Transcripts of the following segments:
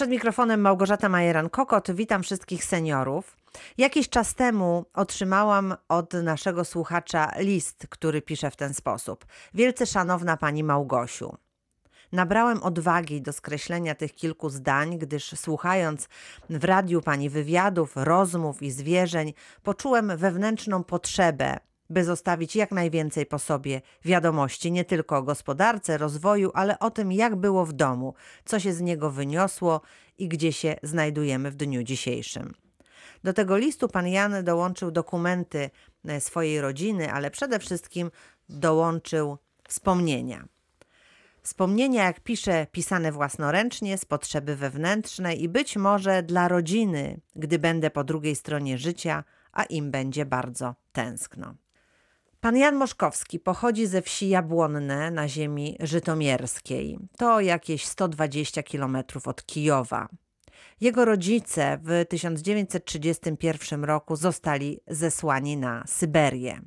Przed mikrofonem Małgorzata Majeran-Kokot. Witam wszystkich seniorów. Jakiś czas temu otrzymałam od naszego słuchacza list, który pisze w ten sposób. Wielce szanowna pani Małgosiu. Nabrałem odwagi do skreślenia tych kilku zdań, gdyż słuchając w radiu pani wywiadów, rozmów i zwierzeń, poczułem wewnętrzną potrzebę, by zostawić jak najwięcej po sobie wiadomości nie tylko o gospodarce, rozwoju, ale o tym, jak było w domu, co się z niego wyniosło i gdzie się znajdujemy w dniu dzisiejszym. Do tego listu pan Jan dołączył dokumenty e, swojej rodziny, ale przede wszystkim dołączył wspomnienia. Wspomnienia, jak pisze, pisane własnoręcznie, z potrzeby wewnętrznej i być może dla rodziny, gdy będę po drugiej stronie życia, a im będzie bardzo tęskno. Pan Jan Moszkowski pochodzi ze wsi Jabłonne na ziemi żytomierskiej. To jakieś 120 kilometrów od Kijowa. Jego rodzice w 1931 roku zostali zesłani na Syberię.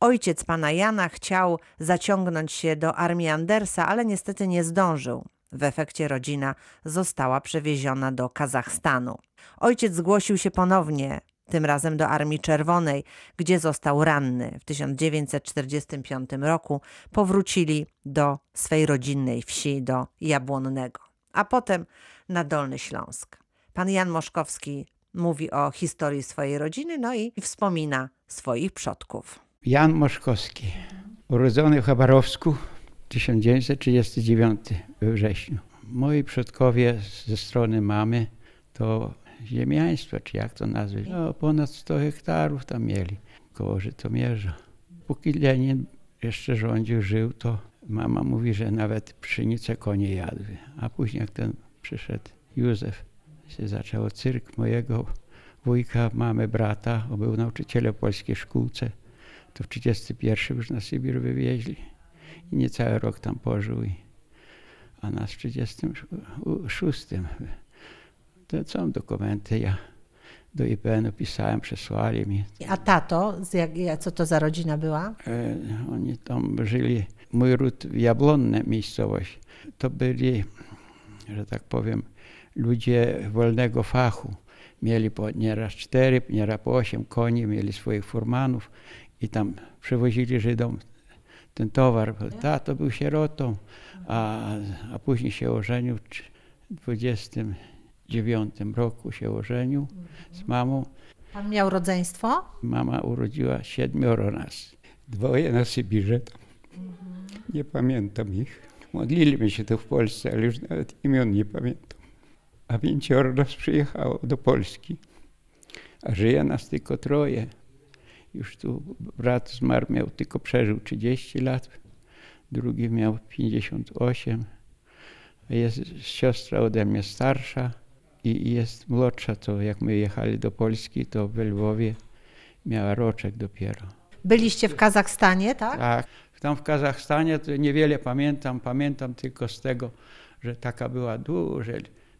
Ojciec pana Jana chciał zaciągnąć się do armii Andersa, ale niestety nie zdążył. W efekcie rodzina została przewieziona do Kazachstanu. Ojciec zgłosił się ponownie, tym razem do Armii Czerwonej, gdzie został ranny. W 1945 roku powrócili do swej rodzinnej wsi, do Jabłonnego, a potem na Dolny Śląsk. Pan Jan Moszkowski mówi o historii swojej rodziny, no i wspomina swoich przodków. Jan Moszkowski, urodzony w Chabarowsku 1939 we wrześniu. Moi przodkowie ze strony mamy to ziemiaństwo, czy jak to nazwać, no, ponad 100 hektarów tam mieli koło Żytomierza. Póki Lenin jeszcze rządził, żył, to mama mówi, że nawet pszenicę konie jadły. A później jak ten przyszedł Józef, się zaczęło cyrk mojego wujka, mamy, brata, on był nauczycielem w polskiej szkółce to w 1931 już na Sybir wywieźli i niecały rok tam pożył. A nas w 1936. To są dokumenty, ja do IPN-u pisałem, przesłali mi. A tato, jak, co to za rodzina była? E, oni tam żyli, mój ród Jablonne miejscowość, to byli, że tak powiem, ludzie wolnego fachu. Mieli po nieraz cztery, nieraz po osiem koni, mieli swoich furmanów i tam przewozili Żydom ten towar. Tato był sierotą, a, a później się ożenił w 29 roku się ożenił z mamą. Pan miał rodzeństwo? Mama urodziła siedmioro nas. Dwoje na Sybirze. Nie pamiętam ich. Modliliśmy się tu w Polsce, ale już nawet imion nie pamiętam. A pięcioro nas przyjechało do Polski. A żyje nas tylko troje. Już tu brat zmarł, miał tylko przeżył 30 lat, drugi miał 58. Jest siostra ode mnie starsza i jest młodsza, to jak my jechali do Polski, to w Lwowie miała roczek dopiero. Byliście w Kazachstanie, tak? Tak. Tam w Kazachstanie to niewiele pamiętam. Pamiętam tylko z tego, że taka była duża.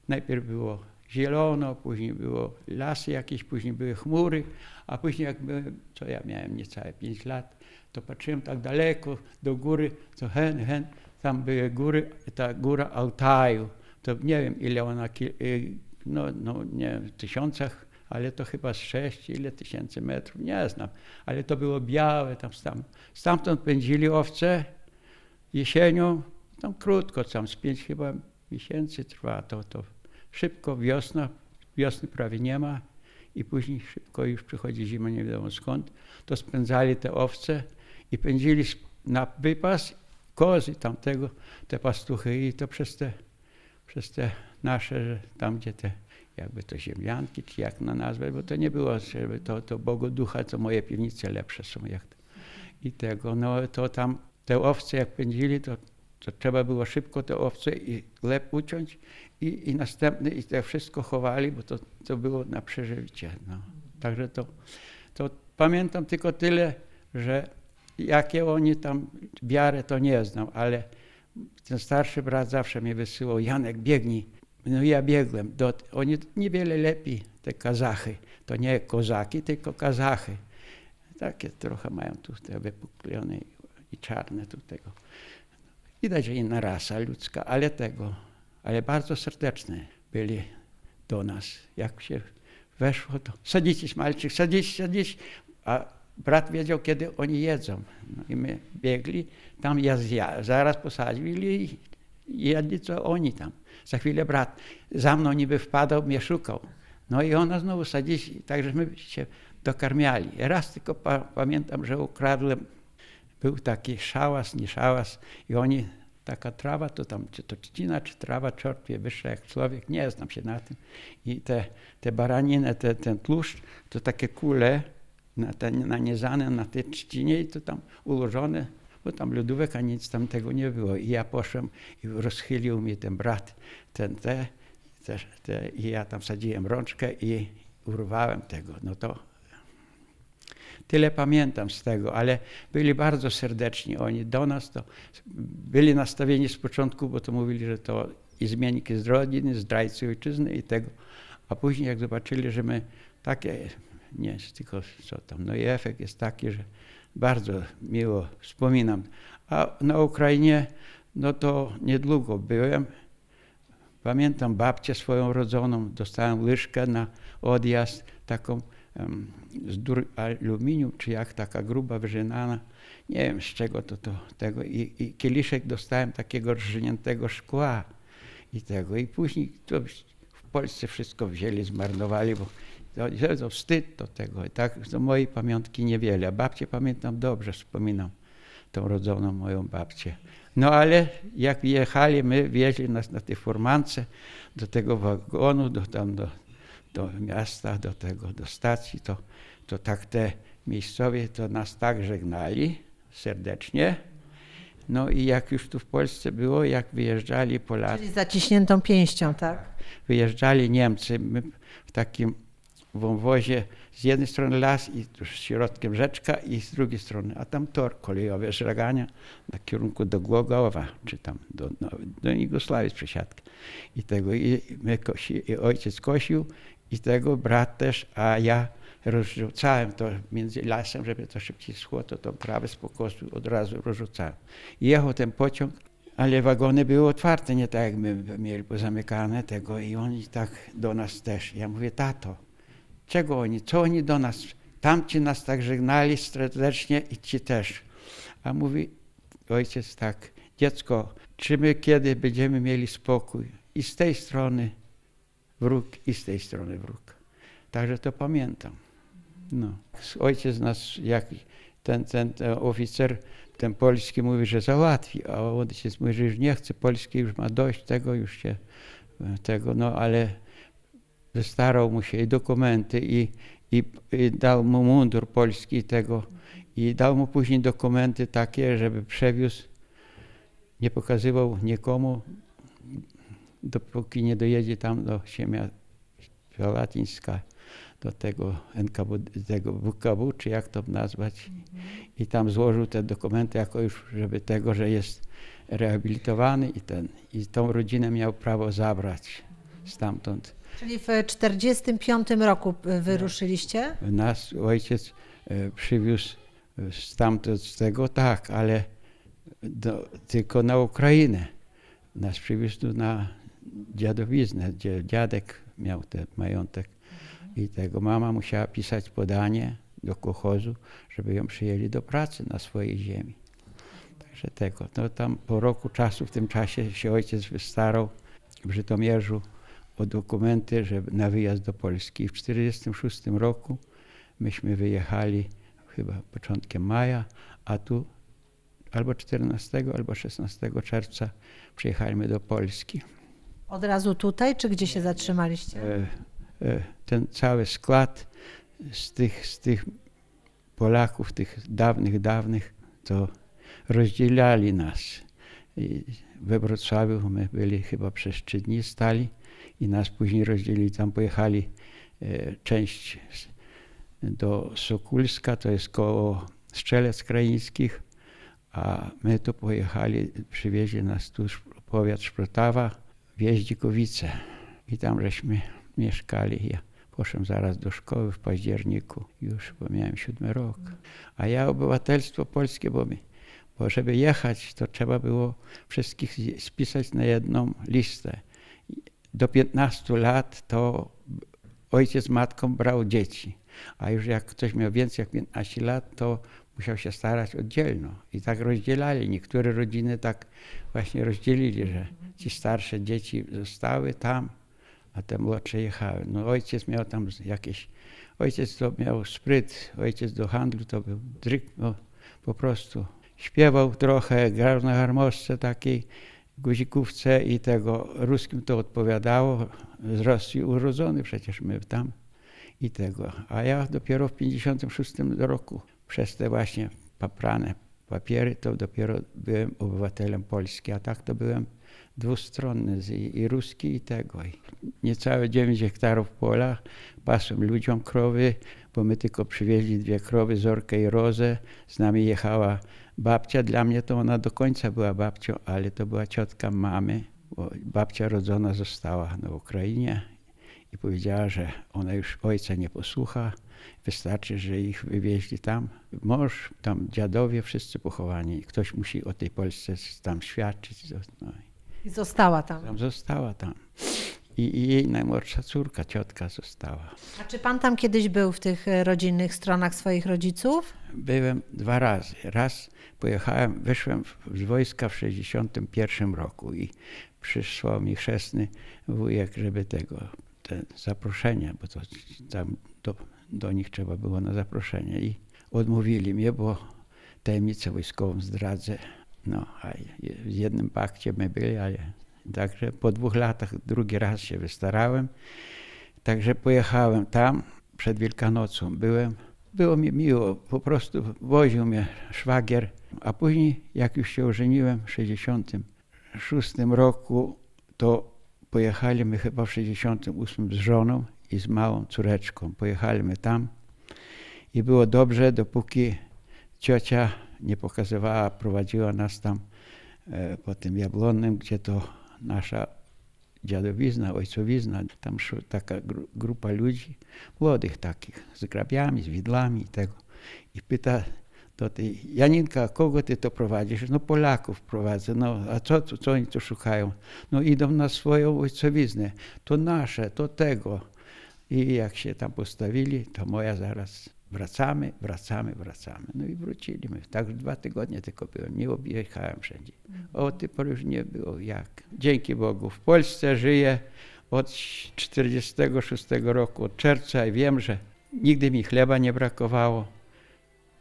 Najpierw było zielono, później było lasy jakieś, później były chmury, a później jak byłem, co ja miałem niecałe 5 lat, to patrzyłem tak daleko do góry, co hen, hen, tam były góry, ta góra Altaju, to nie wiem ile ona, y, no, no nie w tysiącach, ale to chyba z sześć, ile tysięcy metrów, nie znam, ale to było białe, tam, tam stamtąd pędzili owce jesienią, tam krótko, tam z pięć chyba miesięcy trwa to, to. Szybko wiosna, wiosny prawie nie ma i później szybko już przychodzi zima, nie wiadomo skąd, to spędzali te owce i pędzili na wypas kozy tamtego, te pastuchy i to przez te, przez te nasze, tam gdzie te jakby to ziemnianki, czy jak na nazwę, bo to nie było, żeby to, to Bogu ducha, co moje piwnice lepsze są jak to. I tego, no to tam te owce jak pędzili, to, to trzeba było szybko te owce i lep uciąć i, i następny, i to wszystko chowali, bo to, to było na przeżycie. No. Także to, to pamiętam tylko tyle, że jakie oni tam wiarę to nie znam, ale ten starszy brat zawsze mnie wysyłał, Janek biegnij. No ja biegłem. Do, oni niewiele lepiej, te kazachy. To nie kozaki, tylko kazachy. Takie trochę mają tu te wypuklone i czarne tu tego. Widać, że inna rasa ludzka, ale tego ale bardzo serdeczny. byli do nas. Jak się weszło, to sadzić malczyk, sadzić, sadzić. A brat wiedział, kiedy oni jedzą. No i my biegli, tam ja zaraz posadzili i jedli, co oni tam. Za chwilę brat za mną niby wpadał, mnie szukał. No i ona znowu sadzić, także my się dokarmiali. Raz tylko pa, pamiętam, że ukradłem, był taki szałas, nie szałas i oni, taka trawa, to tam, czy to trzcina, czy trawa, czort wie wyższa jak człowiek, nie znam się na tym. I te, te baraniny, te, ten tłuszcz, to takie kule na te, nanizane na tej trzcinie i to tam ułożone, bo tam lodówek, a nic tam tego nie było. I ja poszłem i rozchylił mi ten brat, ten te, te, te i ja tam sadziłem rączkę i urwałem tego. No to Tyle pamiętam z tego, ale byli bardzo serdeczni oni do nas. To byli nastawieni z początku, bo to mówili, że to i zmiennik z rodziny, zdrajcy ojczyzny i tego. A później jak zobaczyli, że my takie, nie tylko co tam, no i efekt jest taki, że bardzo miło wspominam. A na Ukrainie, no to niedługo byłem. Pamiętam babcię swoją rodzoną, dostałem łyżkę na odjazd, taką z dur aluminium, czy jak taka gruba wyżynana, nie wiem z czego to, to tego. I, I kieliszek dostałem takiego rżniętego szkła i tego. I później to w Polsce wszystko wzięli, zmarnowali, bo to, to wstyd do tego. I tak do mojej pamiątki niewiele. A babcię pamiętam dobrze, wspominam tą rodzoną moją babcię. No ale jak jechali, my wieźli nas na tej furmance do tego wagonu, do tam do do miasta, do tego, do stacji, to, to tak te miejscowie to nas tak żegnali serdecznie. No i jak już tu w Polsce było, jak wyjeżdżali Polacy. Czyli zaciśniętą pięścią, tak? Wyjeżdżali Niemcy my w takim wąwozie z jednej strony las i tuż środkiem rzeczka i z drugiej strony, a tam tor kolejowy Żragania na kierunku do Głogowa, czy tam do, no, do Jugosławii z przesiadki. I tego i, my kosi, i ojciec kosił i tego brat też, a ja rozrzucałem to między lasem, żeby to szybciej schło, to tą trawę z pokosu od razu rozrzucałem. I jechał ten pociąg, ale wagony były otwarte, nie tak jak my mieli pozamykane tego i oni tak do nas też. Ja mówię, tato, czego oni, co oni do nas? Tamci nas tak żegnali serdecznie i ci też. A mówi ojciec tak, dziecko, czy my kiedy będziemy mieli spokój i z tej strony wróg i z tej strony wróg. Także to pamiętam. No. Ojciec nas, jak ten, ten, ten oficer, ten polski mówi, że załatwi, a ojciec mówi, że już nie chce, polski już ma dość tego, już się tego, no ale wystarał mu się i dokumenty i, i, i dał mu mundur polski tego i dał mu później dokumenty takie, żeby przewiózł, nie pokazywał nikomu, dopóki nie dojedzie tam do ziemia Latińska, do tego NKW, tego WKW, czy jak to nazwać. I tam złożył te dokumenty jako już, żeby tego, że jest rehabilitowany i ten, i tą rodzinę miał prawo zabrać stamtąd. Czyli w 1945 roku wyruszyliście? Nas ojciec e, przywiózł stamtąd z tego, tak, ale do, tylko na Ukrainę. Nas przywiózł na dziadowiznę, gdzie dziadek miał ten majątek i tego mama musiała pisać podanie do kochozu, żeby ją przyjęli do pracy na swojej ziemi. Także tego, no tam po roku czasu, w tym czasie się ojciec wystarał w Żytomierzu o dokumenty żeby na wyjazd do Polski. W 1946 roku myśmy wyjechali chyba początkiem maja, a tu albo 14, albo 16 czerwca przyjechaliśmy do Polski. Od razu tutaj, czy gdzie się zatrzymaliście? E, e, ten cały skład z tych, z tych Polaków, tych dawnych, dawnych, to rozdzielali nas. I we Wrocławiu my byli chyba przez trzy dni stali i nas później rozdzielili. Tam pojechali e, część do Sokulska, to jest koło Strzelec Krajeńskich, a my tu pojechali, przywieźli nas tu powiat Szprotawa, Wieździkowice i tam żeśmy mieszkali. Ja poszedłem zaraz do szkoły w październiku, już bo miałem siódmy rok. A ja obywatelstwo polskie, bo, mi, bo żeby jechać, to trzeba było wszystkich spisać na jedną listę. Do 15 lat to ojciec z matką brał dzieci, a już jak ktoś miał więcej jak 15 lat, to musiał się starać oddzielno. I tak rozdzielali. Niektóre rodziny tak właśnie rozdzielili, że ci starsze dzieci zostały tam, a te młodsze jechały. No ojciec miał tam jakieś, ojciec to miał spryt, ojciec do handlu to był dryk, no, po prostu. Śpiewał trochę, grał na harmoszce takiej, guzikówce i tego ruskim to odpowiadało. Z Rosji urodzony przecież my tam i tego. A ja dopiero w 56 roku przez te właśnie paprane papiery to dopiero byłem obywatelem Polski, a tak to byłem dwustronny i, i ruski i tego. I niecałe 9 hektarów pola, pasłem ludziom krowy, bo my tylko przywieźli dwie krowy, Zorkę i Rozę. Z nami jechała babcia, dla mnie to ona do końca była babcią, ale to była ciotka mamy, bo babcia rodzona została na Ukrainie i powiedziała, że ona już ojca nie posłucha, wystarczy, że ich wywieźli tam. Mąż, tam dziadowie, wszyscy pochowani. Ktoś musi o tej Polsce tam świadczyć. No, I została tam. tam została tam. I, I jej najmłodsza córka, ciotka została. A czy pan tam kiedyś był w tych e, rodzinnych stronach swoich rodziców? Byłem dwa razy. Raz pojechałem, wyszłem z wojska w 61 roku i przysłał mi chrzestny wujek, żeby tego, te zaproszenie, bo to tam do, do nich trzeba było na zaproszenie i odmówili mnie, bo tajemnicę wojskową zdradzę. No, a w jednym pakcie my byli, ale także po dwóch latach drugi raz się wystarałem. Także pojechałem tam, przed Wielkanocą byłem. Było mi miło, po prostu woził mnie szwagier, a później jak już się ożeniłem w 66 roku, to pojechaliśmy chyba w 68 z żoną i z małą córeczką. Pojechaliśmy tam i było dobrze, dopóki ciocia nie pokazywała, prowadziła nas tam e, po tym Jabłonnym, gdzie to nasza dziadowizna, ojcowizna, tam szła taka gru, grupa ludzi, młodych takich, z grabiami, z widłami i tego. I pyta do tej, Janinka, kogo ty to prowadzisz? No Polaków prowadzę. No a co, co, co oni tu szukają? No idą na swoją ojcowiznę. To nasze, to tego. I jak się tam postawili, to moja zaraz wracamy, wracamy, wracamy. No i wróciliśmy. Tak dwa tygodnie tylko byłem, nie objechałem wszędzie. O tej pory już nie było jak. Dzięki Bogu. W Polsce żyję od 46 roku, od czerwca i wiem, że nigdy mi chleba nie brakowało.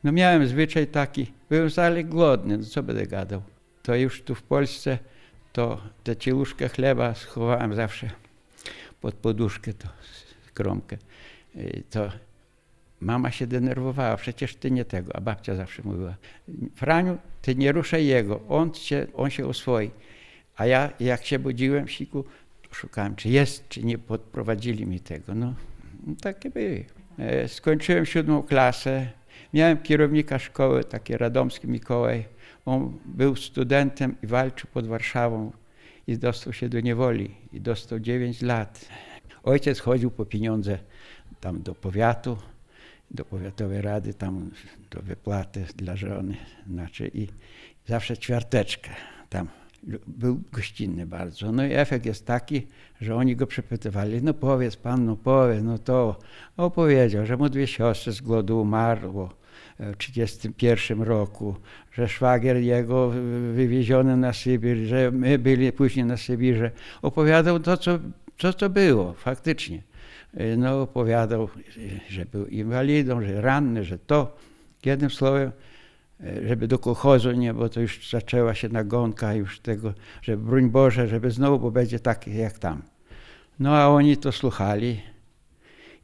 No miałem zwyczaj taki, byłem wcale głodny, no co będę gadał. To już tu w Polsce, to te cieluszkę chleba schowałem zawsze pod poduszkę, to kromkę. Y, To mama się denerwowała, przecież ty nie tego, a babcia zawsze mówiła, Franiu, ty nie ruszaj jego, on się, on się oswoi. A ja jak się budziłem, siku, to szukałem, czy jest, czy nie podprowadzili mi tego. No, no takie były. E, Skończyłem siódmą klasę. Miałem kierownika szkoły, taki radomski Mikołaj. On był studentem i walczył pod Warszawą i dostał się do niewoli i dostał 9 lat. Ojciec chodził po pieniądze tam do powiatu, do powiatowej rady, tam do wypłaty dla żony, znaczy i zawsze ćwiarteczkę tam. Był gościnny bardzo. No i efekt jest taki, że oni go przepytywali, no powiedz pan, no powiedz, no to. Opowiedział, że mu dwie siostry z głodu umarło w 1931 roku, że szwagier jego wywieziony na Sybir, że my byli później na Sybirze. Opowiadał to, co, co było faktycznie. No opowiadał, że był inwalidą, że ranny, że to. Jednym słowem, żeby do kolchozu nie, bo to już zaczęła się nagonka już tego, że broń Boże, żeby znowu, bo będzie tak jak tam. No a oni to słuchali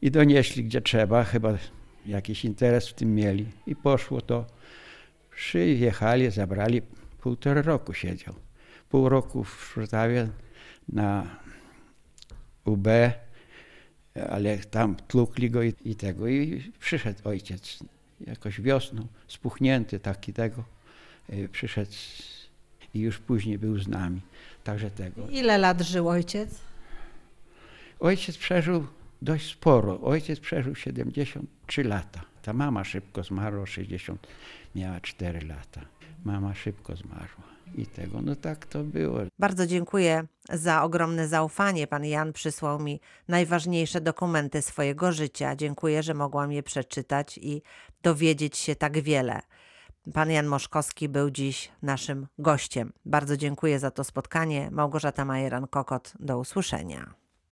i donieśli gdzie trzeba, chyba jakiś interes w tym mieli i poszło to. Przyjechali, zabrali, półtora roku siedział. Pół roku w Szwrtawie na UB, ale tam tłukli go i, i tego. I przyszedł ojciec jakoś wiosną, spuchnięty taki tego. y, Przyszedł i już później był z nami. Także tego. Ile lat żył ojciec? Ojciec przeżył dość sporo. Ojciec przeżył 73 lata. Ta mama szybko zmarła, 60, miała 4 lata. Mama szybko zmarła i tego, no tak to było. Bardzo dziękuję za ogromne zaufanie. Pan Jan przysłał mi najważniejsze dokumenty swojego życia. Dziękuję, że mogłam je przeczytać i dowiedzieć się tak wiele. Pan Jan Moszkowski był dziś naszym gościem. Bardzo dziękuję za to spotkanie. Małgorzata Majeran-Kokot, do usłyszenia.